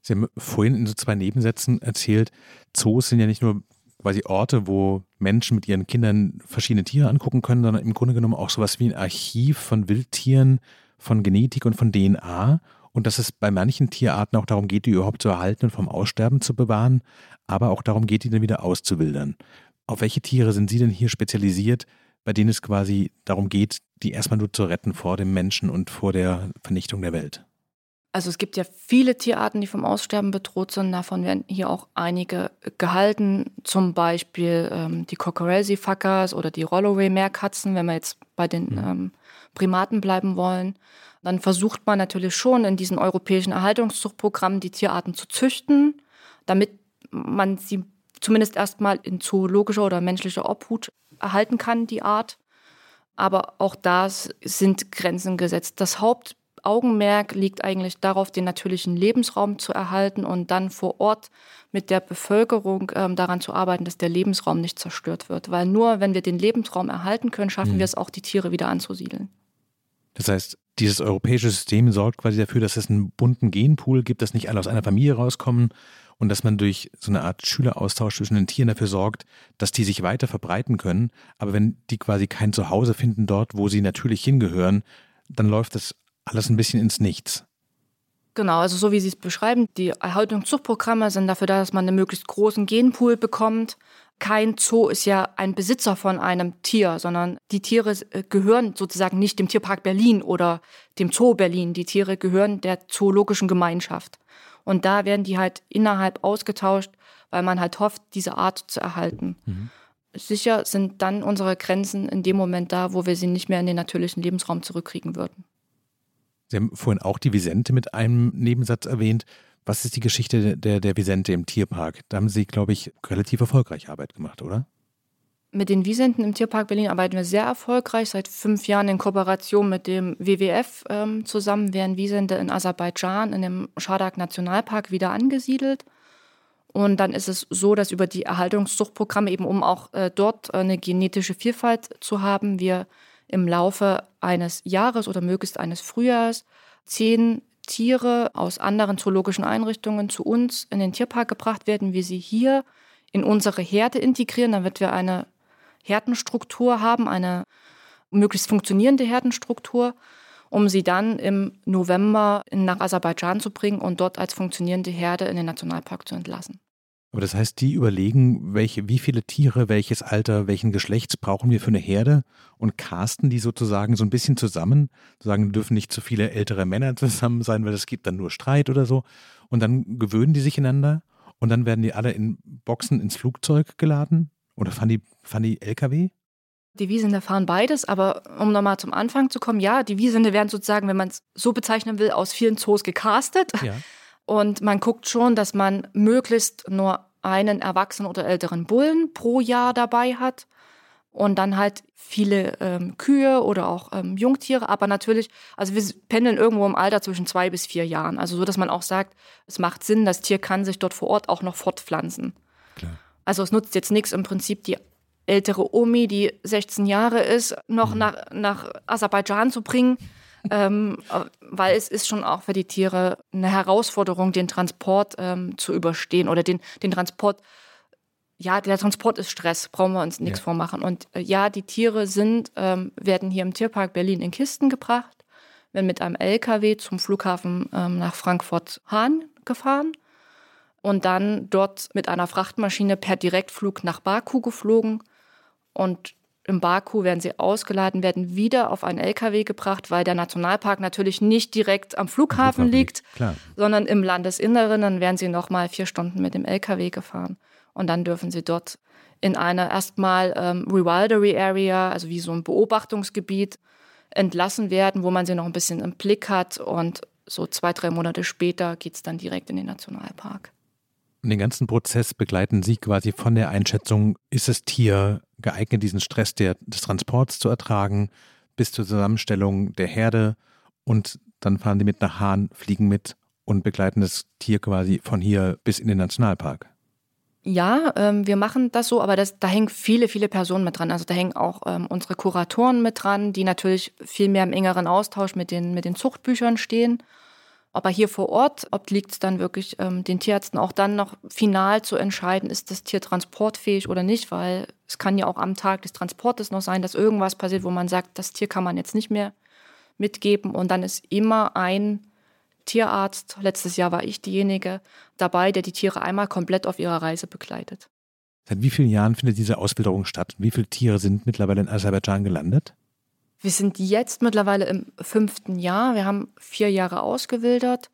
Sie haben vorhin in so zwei Nebensätzen erzählt, Zoos sind ja nicht nur quasi Orte, wo Menschen mit ihren Kindern verschiedene Tiere angucken können, sondern im Grunde genommen auch sowas wie ein Archiv von Wildtieren, von Genetik und von DNA. Und dass es bei manchen Tierarten auch darum geht, die überhaupt zu erhalten und vom Aussterben zu bewahren, aber auch darum geht, die dann wieder auszuwildern. Auf welche Tiere sind Sie denn hier spezialisiert, bei denen es quasi darum geht, die erstmal nur zu retten vor dem Menschen und vor der Vernichtung der Welt? Also es gibt ja viele Tierarten, die vom Aussterben bedroht sind. Davon werden hier auch einige gehalten. Zum Beispiel ähm, die Cockerelsi-Fuckers oder die Rolloway-Meerkatzen, wenn wir jetzt bei den mhm. ähm, Primaten bleiben wollen. Dann versucht man natürlich schon in diesen europäischen Erhaltungszuchtprogrammen die Tierarten zu züchten, damit man sie zumindest erstmal in zoologischer oder menschlicher Obhut erhalten kann, die Art. Aber auch da sind Grenzen gesetzt. Das Hauptaugenmerk liegt eigentlich darauf, den natürlichen Lebensraum zu erhalten und dann vor Ort mit der Bevölkerung ähm, daran zu arbeiten, dass der Lebensraum nicht zerstört wird. Weil nur wenn wir den Lebensraum erhalten können, schaffen mhm. wir es auch, die Tiere wieder anzusiedeln. Das heißt, dieses europäische System sorgt quasi dafür, dass es einen bunten Genpool gibt, dass nicht alle aus einer Familie rauskommen und dass man durch so eine Art Schüleraustausch zwischen den Tieren dafür sorgt, dass die sich weiter verbreiten können. Aber wenn die quasi kein Zuhause finden dort, wo sie natürlich hingehören, dann läuft das alles ein bisschen ins Nichts. Genau, also so wie Sie es beschreiben, die Erhaltungszuchtprogramme sind dafür da, dass man einen möglichst großen Genpool bekommt. Kein Zoo ist ja ein Besitzer von einem Tier, sondern die Tiere äh, gehören sozusagen nicht dem Tierpark Berlin oder dem Zoo Berlin. Die Tiere gehören der zoologischen Gemeinschaft. Und da werden die halt innerhalb ausgetauscht, weil man halt hofft, diese Art zu erhalten. Mhm. Sicher sind dann unsere Grenzen in dem Moment da, wo wir sie nicht mehr in den natürlichen Lebensraum zurückkriegen würden. Sie haben vorhin auch die Visente mit einem Nebensatz erwähnt. Was ist die Geschichte der, der Visente im Tierpark? Da haben Sie, glaube ich, relativ erfolgreich Arbeit gemacht, oder? Mit den Wiesenten im Tierpark Berlin arbeiten wir sehr erfolgreich. Seit fünf Jahren in Kooperation mit dem WWF ähm, zusammen werden Wiesente in Aserbaidschan in dem Schadak Nationalpark wieder angesiedelt. Und dann ist es so, dass über die Erhaltungszuchtprogramme eben, um auch äh, dort eine genetische Vielfalt zu haben, wir im Laufe eines Jahres oder möglichst eines Frühjahrs zehn Tiere aus anderen zoologischen Einrichtungen zu uns in den Tierpark gebracht werden, wir sie hier in unsere Herde integrieren, damit wir eine Herdenstruktur haben, eine möglichst funktionierende Herdenstruktur, um sie dann im November nach Aserbaidschan zu bringen und dort als funktionierende Herde in den Nationalpark zu entlassen. Aber das heißt, die überlegen, welche, wie viele Tiere, welches Alter, welchen Geschlechts brauchen wir für eine Herde und casten die sozusagen so ein bisschen zusammen. Sagen, dürfen nicht zu viele ältere Männer zusammen sein, weil es gibt dann nur Streit oder so. Und dann gewöhnen die sich einander und dann werden die alle in Boxen ins Flugzeug geladen. Oder fahren die, fahren die LKW? Die Wiesende fahren beides, aber um nochmal zum Anfang zu kommen, ja, die Wiesende werden sozusagen, wenn man es so bezeichnen will, aus vielen Zoos gecastet. Ja. Und man guckt schon, dass man möglichst nur einen erwachsenen oder älteren Bullen pro Jahr dabei hat und dann halt viele ähm, Kühe oder auch ähm, Jungtiere, aber natürlich, also wir pendeln irgendwo im Alter zwischen zwei bis vier Jahren, also so, dass man auch sagt, es macht Sinn, das Tier kann sich dort vor Ort auch noch fortpflanzen. Klar. Also es nutzt jetzt nichts im Prinzip die ältere Omi, die 16 Jahre ist, noch mhm. nach, nach Aserbaidschan zu bringen ähm, weil es ist schon auch für die Tiere eine Herausforderung, den Transport ähm, zu überstehen oder den, den Transport. Ja, der Transport ist Stress, brauchen wir uns nichts ja. vormachen. Und äh, ja, die Tiere sind, ähm, werden hier im Tierpark Berlin in Kisten gebracht, werden mit einem LKW zum Flughafen ähm, nach Frankfurt-Hahn gefahren und dann dort mit einer Frachtmaschine per Direktflug nach Baku geflogen. Und im Baku werden sie ausgeladen, werden wieder auf einen LKW gebracht, weil der Nationalpark natürlich nicht direkt am Flughafen, Flughafen liegt, liegt sondern im Landesinneren. Dann werden sie nochmal vier Stunden mit dem LKW gefahren. Und dann dürfen sie dort in einer erstmal ähm, Rewildery Area, also wie so ein Beobachtungsgebiet, entlassen werden, wo man sie noch ein bisschen im Blick hat. Und so zwei, drei Monate später geht es dann direkt in den Nationalpark. Und den ganzen Prozess begleiten Sie quasi von der Einschätzung, ist das Tier geeignet, diesen Stress der, des Transports zu ertragen, bis zur Zusammenstellung der Herde und dann fahren die mit nach Hahn, fliegen mit und begleiten das Tier quasi von hier bis in den Nationalpark. Ja, ähm, wir machen das so, aber das, da hängen viele, viele Personen mit dran. Also da hängen auch ähm, unsere Kuratoren mit dran, die natürlich viel mehr im engeren Austausch mit den, mit den Zuchtbüchern stehen. Aber hier vor Ort obliegt es dann wirklich ähm, den Tierärzten auch dann noch final zu entscheiden, ist das Tier transportfähig oder nicht, weil es kann ja auch am Tag des Transportes noch sein, dass irgendwas passiert, wo man sagt, das Tier kann man jetzt nicht mehr mitgeben. Und dann ist immer ein Tierarzt, letztes Jahr war ich diejenige, dabei, der die Tiere einmal komplett auf ihrer Reise begleitet. Seit wie vielen Jahren findet diese Ausbildung statt? Wie viele Tiere sind mittlerweile in Aserbaidschan gelandet? Wir sind jetzt mittlerweile im fünften Jahr. Wir haben vier Jahre ausgewildert.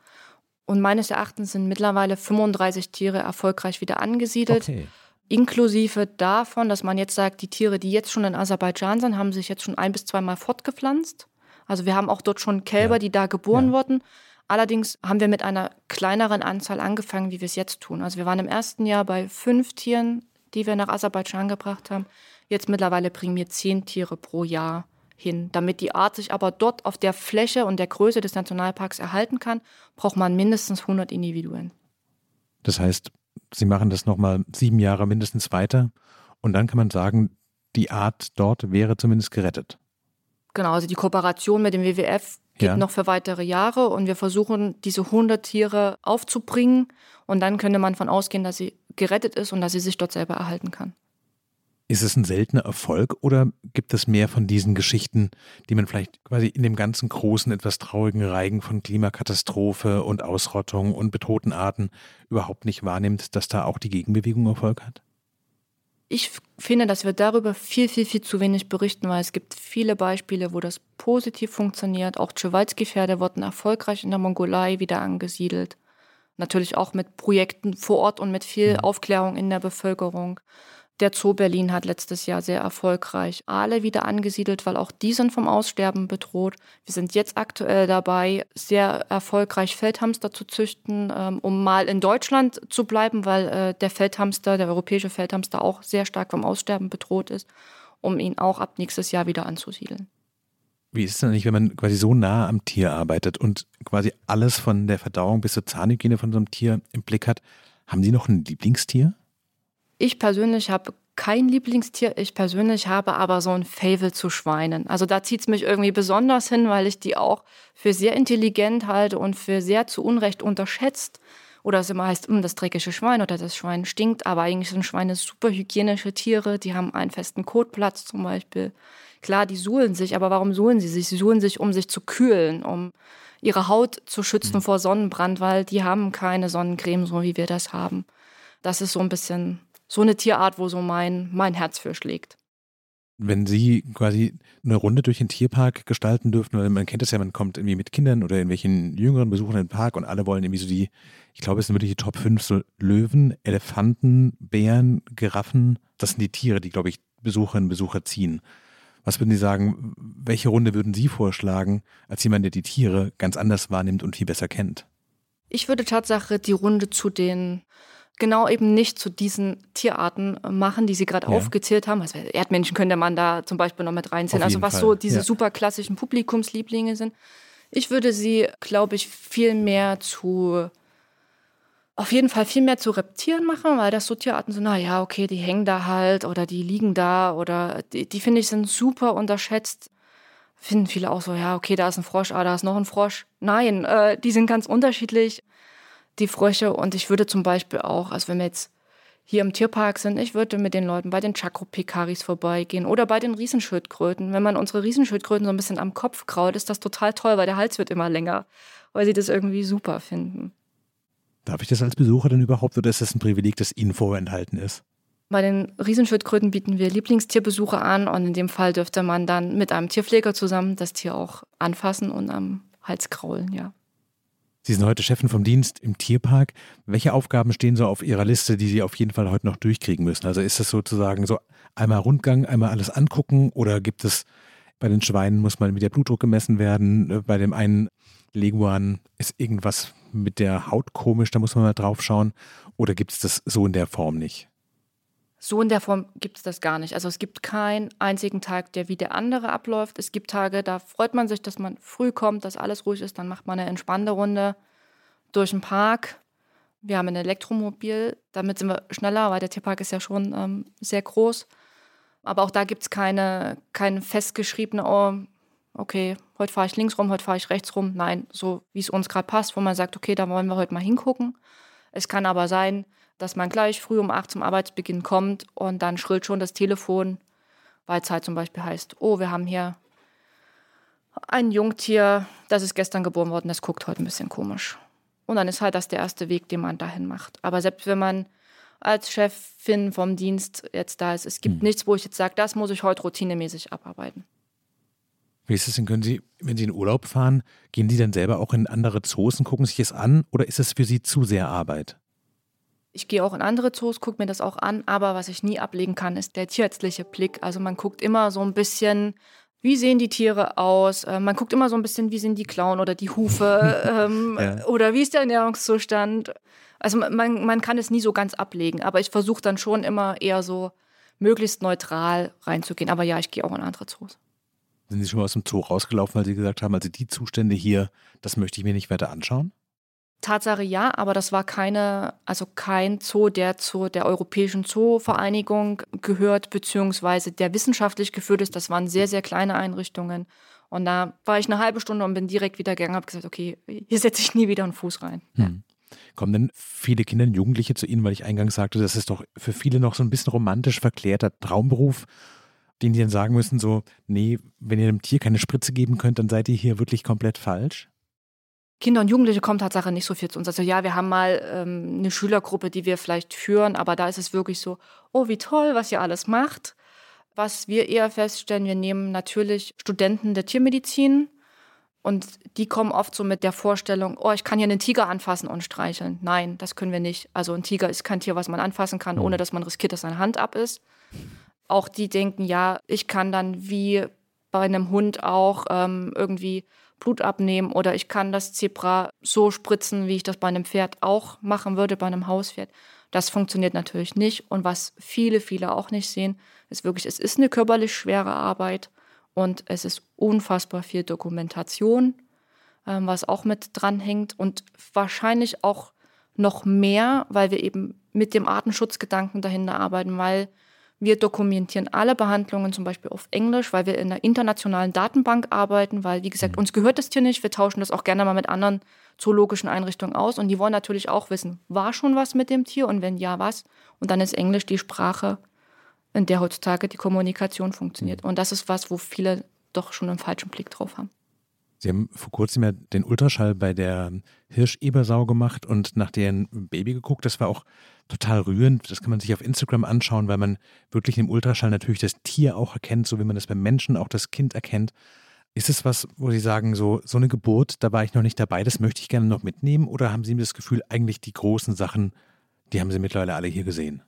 Und meines Erachtens sind mittlerweile 35 Tiere erfolgreich wieder angesiedelt. Okay. Inklusive davon, dass man jetzt sagt, die Tiere, die jetzt schon in Aserbaidschan sind, haben sich jetzt schon ein bis zweimal fortgepflanzt. Also wir haben auch dort schon Kälber, ja. die da geboren ja. wurden. Allerdings haben wir mit einer kleineren Anzahl angefangen, wie wir es jetzt tun. Also wir waren im ersten Jahr bei fünf Tieren, die wir nach Aserbaidschan gebracht haben. Jetzt mittlerweile bringen wir zehn Tiere pro Jahr hin. Damit die Art sich aber dort auf der Fläche und der Größe des Nationalparks erhalten kann, braucht man mindestens 100 Individuen. Das heißt, Sie machen das nochmal sieben Jahre mindestens weiter und dann kann man sagen, die Art dort wäre zumindest gerettet. Genau, also die Kooperation mit dem WWF geht ja. noch für weitere Jahre und wir versuchen, diese 100 Tiere aufzubringen und dann könnte man von ausgehen, dass sie gerettet ist und dass sie sich dort selber erhalten kann. Ist es ein seltener Erfolg oder gibt es mehr von diesen Geschichten, die man vielleicht quasi in dem ganzen großen, etwas traurigen Reigen von Klimakatastrophe und Ausrottung und bedrohten Arten überhaupt nicht wahrnimmt, dass da auch die Gegenbewegung Erfolg hat? Ich finde, dass wir darüber viel, viel, viel zu wenig berichten, weil es gibt viele Beispiele, wo das positiv funktioniert. Auch Tschewalski-Pferde wurden erfolgreich in der Mongolei wieder angesiedelt. Natürlich auch mit Projekten vor Ort und mit viel mhm. Aufklärung in der Bevölkerung. Der Zoo Berlin hat letztes Jahr sehr erfolgreich Aale wieder angesiedelt, weil auch die sind vom Aussterben bedroht. Wir sind jetzt aktuell dabei, sehr erfolgreich Feldhamster zu züchten, ähm, um mal in Deutschland zu bleiben, weil äh, der Feldhamster, der europäische Feldhamster auch sehr stark vom Aussterben bedroht ist, um ihn auch ab nächstes Jahr wieder anzusiedeln. Wie ist es denn eigentlich, wenn man quasi so nah am Tier arbeitet und quasi alles von der Verdauung bis zur Zahnhygiene von so einem Tier im Blick hat? Haben Sie noch ein Lieblingstier? Ich persönlich habe kein Lieblingstier. Ich persönlich habe aber so ein Fable zu Schweinen. Also da zieht es mich irgendwie besonders hin, weil ich die auch für sehr intelligent halte und für sehr zu Unrecht unterschätzt. Oder es immer heißt, hm, das dreckige Schwein oder das Schwein stinkt. Aber eigentlich sind Schweine super hygienische Tiere. Die haben einen festen Kotplatz zum Beispiel. Klar, die suhlen sich, aber warum suhlen sie sich? Sie suhlen sich, um sich zu kühlen, um ihre Haut zu schützen mhm. vor Sonnenbrand, weil die haben keine Sonnencreme, so wie wir das haben. Das ist so ein bisschen so eine Tierart, wo so mein, mein Herz für schlägt. Wenn Sie quasi eine Runde durch den Tierpark gestalten dürfen, weil man kennt es ja, man kommt irgendwie mit Kindern oder irgendwelchen jüngeren Besuchern in den Park und alle wollen irgendwie so die, ich glaube, es sind wirklich die Top 5 so Löwen, Elefanten, Bären, Giraffen. Das sind die Tiere, die, glaube ich, Besucherinnen und Besucher ziehen. Was würden Sie sagen, welche Runde würden Sie vorschlagen, als jemand, der die Tiere ganz anders wahrnimmt und viel besser kennt? Ich würde Tatsache die Runde zu den genau eben nicht zu diesen Tierarten machen, die Sie gerade ja. aufgezählt haben. Also Erdmännchen könnte man da zum Beispiel noch mit reinziehen. Also was Fall. so diese ja. super klassischen Publikumslieblinge sind. Ich würde sie, glaube ich, viel mehr zu auf jeden Fall viel mehr zu Reptieren machen, weil das so Tierarten sind, naja, okay, die hängen da halt oder die liegen da oder die, die finde ich sind super unterschätzt. Finden viele auch so, ja, okay, da ist ein Frosch, ah, da ist noch ein Frosch. Nein, äh, die sind ganz unterschiedlich die Frösche. Und ich würde zum Beispiel auch, also wenn wir jetzt hier im Tierpark sind, ich würde mit den Leuten bei den Chacropikaris vorbeigehen oder bei den Riesenschildkröten. Wenn man unsere Riesenschildkröten so ein bisschen am Kopf kraut, ist das total toll, weil der Hals wird immer länger, weil sie das irgendwie super finden. Darf ich das als Besucher denn überhaupt oder ist das ein Privileg, das Ihnen vorenthalten ist? Bei den Riesenschildkröten bieten wir Lieblingstierbesuche an und in dem Fall dürfte man dann mit einem Tierpfleger zusammen das Tier auch anfassen und am Hals kraulen, ja. Sie sind heute Chefin vom Dienst im Tierpark. Welche Aufgaben stehen so auf Ihrer Liste, die Sie auf jeden Fall heute noch durchkriegen müssen? Also ist das sozusagen so einmal Rundgang, einmal alles angucken oder gibt es bei den Schweinen muss mal mit der Blutdruck gemessen werden, bei dem einen Leguan ist irgendwas mit der Haut komisch, da muss man mal drauf schauen oder gibt es das so in der Form nicht? So in der Form gibt es das gar nicht. Also es gibt keinen einzigen Tag, der wie der andere abläuft. Es gibt Tage, da freut man sich, dass man früh kommt, dass alles ruhig ist. Dann macht man eine entspannte Runde durch den Park. Wir haben ein Elektromobil, damit sind wir schneller, weil der Tierpark ist ja schon ähm, sehr groß. Aber auch da gibt es keine, keine festgeschriebene, oh, okay, heute fahre ich links rum, heute fahre ich rechts rum. Nein, so wie es uns gerade passt, wo man sagt, okay, da wollen wir heute mal hingucken. Es kann aber sein, dass man gleich früh um acht zum Arbeitsbeginn kommt und dann schrillt schon das Telefon, weil es halt zum Beispiel heißt, oh, wir haben hier ein Jungtier, das ist gestern geboren worden, das guckt heute ein bisschen komisch. Und dann ist halt das der erste Weg, den man dahin macht. Aber selbst wenn man als Chefin vom Dienst jetzt da ist, es gibt hm. nichts, wo ich jetzt sage, das muss ich heute routinemäßig abarbeiten. Wie ist es denn? Können Sie, wenn Sie in Urlaub fahren, gehen Sie dann selber auch in andere Zoos und gucken sich das an oder ist es für Sie zu sehr Arbeit? Ich gehe auch in andere Zoos, gucke mir das auch an, aber was ich nie ablegen kann, ist der tierärztliche Blick. Also man guckt immer so ein bisschen, wie sehen die Tiere aus? Äh, man guckt immer so ein bisschen, wie sind die Klauen oder die Hufe ähm, ja. oder wie ist der Ernährungszustand. Also man, man kann es nie so ganz ablegen, aber ich versuche dann schon immer eher so möglichst neutral reinzugehen. Aber ja, ich gehe auch in andere Zoos. Sind Sie schon mal aus dem Zoo rausgelaufen, weil Sie gesagt haben, also die Zustände hier, das möchte ich mir nicht weiter anschauen? Tatsache ja, aber das war keine, also kein Zoo, der zu der Europäischen Zoovereinigung gehört, beziehungsweise der wissenschaftlich geführt ist. Das waren sehr, sehr kleine Einrichtungen. Und da war ich eine halbe Stunde und bin direkt wieder gegangen und habe gesagt, okay, hier setze ich nie wieder einen Fuß rein. Hm. Kommen denn viele Kinder und Jugendliche zu Ihnen, weil ich eingangs sagte, das ist doch für viele noch so ein bisschen romantisch verklärter Traumberuf, den die dann sagen müssen, so, nee, wenn ihr einem Tier keine Spritze geben könnt, dann seid ihr hier wirklich komplett falsch? Kinder und Jugendliche kommen Tatsache nicht so viel zu uns. Also ja, wir haben mal ähm, eine Schülergruppe, die wir vielleicht führen, aber da ist es wirklich so, oh, wie toll, was ihr alles macht. Was wir eher feststellen, wir nehmen natürlich Studenten der Tiermedizin Und die kommen oft so mit der Vorstellung, oh, ich kann hier einen Tiger anfassen und streicheln. Nein, das können wir nicht. Also ein Tiger ist kein Tier, was man anfassen kann, ohne dass man riskiert, dass seine Hand ab ist. Auch die denken, ja, ich kann dann wie bei einem Hund auch ähm, irgendwie Blut abnehmen oder ich kann das Zebra so spritzen, wie ich das bei einem Pferd auch machen würde, bei einem Hauspferd. Das funktioniert natürlich nicht. Und was viele, viele auch nicht sehen, ist wirklich, es ist eine körperlich schwere Arbeit und es ist unfassbar viel Dokumentation, ähm, was auch mit dranhängt und wahrscheinlich auch noch mehr, weil wir eben mit dem Artenschutzgedanken dahinter arbeiten, weil wir dokumentieren alle Behandlungen zum Beispiel auf Englisch, weil wir in einer internationalen Datenbank arbeiten, weil, wie gesagt, mhm. uns gehört das Tier nicht. Wir tauschen das auch gerne mal mit anderen zoologischen Einrichtungen aus und die wollen natürlich auch wissen, war schon was mit dem Tier und wenn ja, was? Und dann ist Englisch die Sprache, in der heutzutage die Kommunikation funktioniert. Mhm. Und das ist was, wo viele doch schon einen falschen Blick drauf haben. Sie haben vor kurzem ja den Ultraschall bei der Hirsch-Ebersau gemacht und nach deren Baby geguckt. Das war auch total rührend. Das kann man sich auf Instagram anschauen, weil man wirklich im Ultraschall natürlich das Tier auch erkennt, so wie man das beim Menschen auch das Kind erkennt. Ist es was, wo Sie sagen, so, so eine Geburt, da war ich noch nicht dabei, das möchte ich gerne noch mitnehmen? Oder haben Sie das Gefühl, eigentlich die großen Sachen, die haben Sie mittlerweile alle hier gesehen?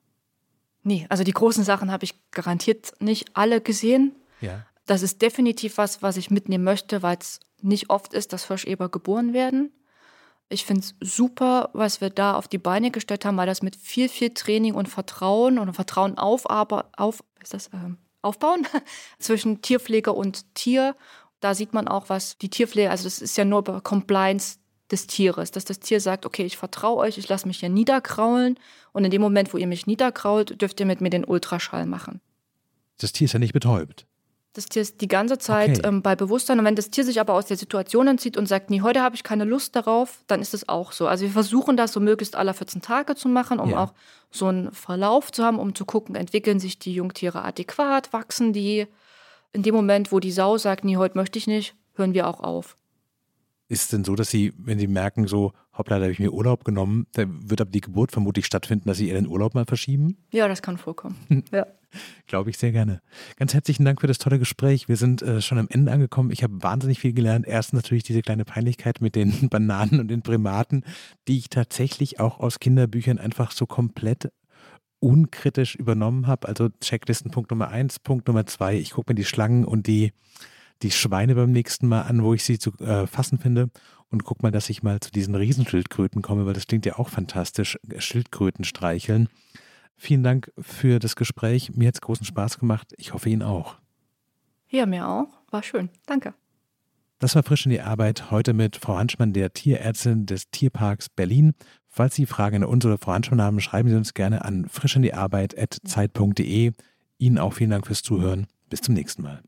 Nee, also die großen Sachen habe ich garantiert nicht alle gesehen. Ja. Das ist definitiv was, was ich mitnehmen möchte, weil es nicht oft ist, dass Hirscheber geboren werden. Ich finde es super, was wir da auf die Beine gestellt haben, weil das mit viel, viel Training und Vertrauen und Vertrauen auf, auf, ist das, ähm, aufbauen zwischen Tierpfleger und Tier. Da sieht man auch, was die Tierpflege, also das ist ja nur Compliance des Tieres, dass das Tier sagt, okay, ich vertraue euch, ich lasse mich hier niederkraulen und in dem Moment, wo ihr mich niederkrault, dürft ihr mit mir den Ultraschall machen. Das Tier ist ja nicht betäubt. Das Tier ist die ganze Zeit okay. ähm, bei Bewusstsein und wenn das Tier sich aber aus der Situation entzieht und sagt, nee, heute habe ich keine Lust darauf, dann ist es auch so. Also wir versuchen das so möglichst alle 14 Tage zu machen, um ja. auch so einen Verlauf zu haben, um zu gucken, entwickeln sich die Jungtiere adäquat, wachsen die. In dem Moment, wo die Sau sagt, nee, heute möchte ich nicht, hören wir auch auf. Ist es denn so, dass Sie, wenn Sie merken, so, hoppla, da habe ich mir Urlaub genommen, da wird aber die Geburt vermutlich stattfinden, dass Sie Ihren Urlaub mal verschieben? Ja, das kann vorkommen. ja. Glaube ich sehr gerne. Ganz herzlichen Dank für das tolle Gespräch. Wir sind äh, schon am Ende angekommen. Ich habe wahnsinnig viel gelernt. Erstens natürlich diese kleine Peinlichkeit mit den Bananen und den Primaten, die ich tatsächlich auch aus Kinderbüchern einfach so komplett unkritisch übernommen habe. Also Checklistenpunkt Nummer eins, Punkt Nummer zwei. Ich gucke mir die Schlangen und die die Schweine beim nächsten Mal an, wo ich sie zu äh, fassen finde. Und guck mal, dass ich mal zu diesen Riesenschildkröten komme, weil das klingt ja auch fantastisch. Schildkröten streicheln. Vielen Dank für das Gespräch. Mir hat es großen Spaß gemacht. Ich hoffe Ihnen auch. Ja, mir auch. War schön. Danke. Das war frisch in die Arbeit heute mit Frau Hanschmann, der Tierärztin des Tierparks Berlin. Falls Sie Fragen an uns oder Frau Hanschmann haben, schreiben Sie uns gerne an frischinDieArbeit.zeit.de. Ihnen auch vielen Dank fürs Zuhören. Bis zum nächsten Mal.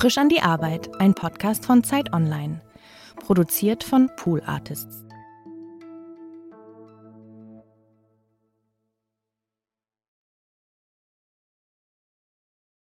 Frisch an die Arbeit, ein Podcast von Zeit Online. Produziert von Pool Artists.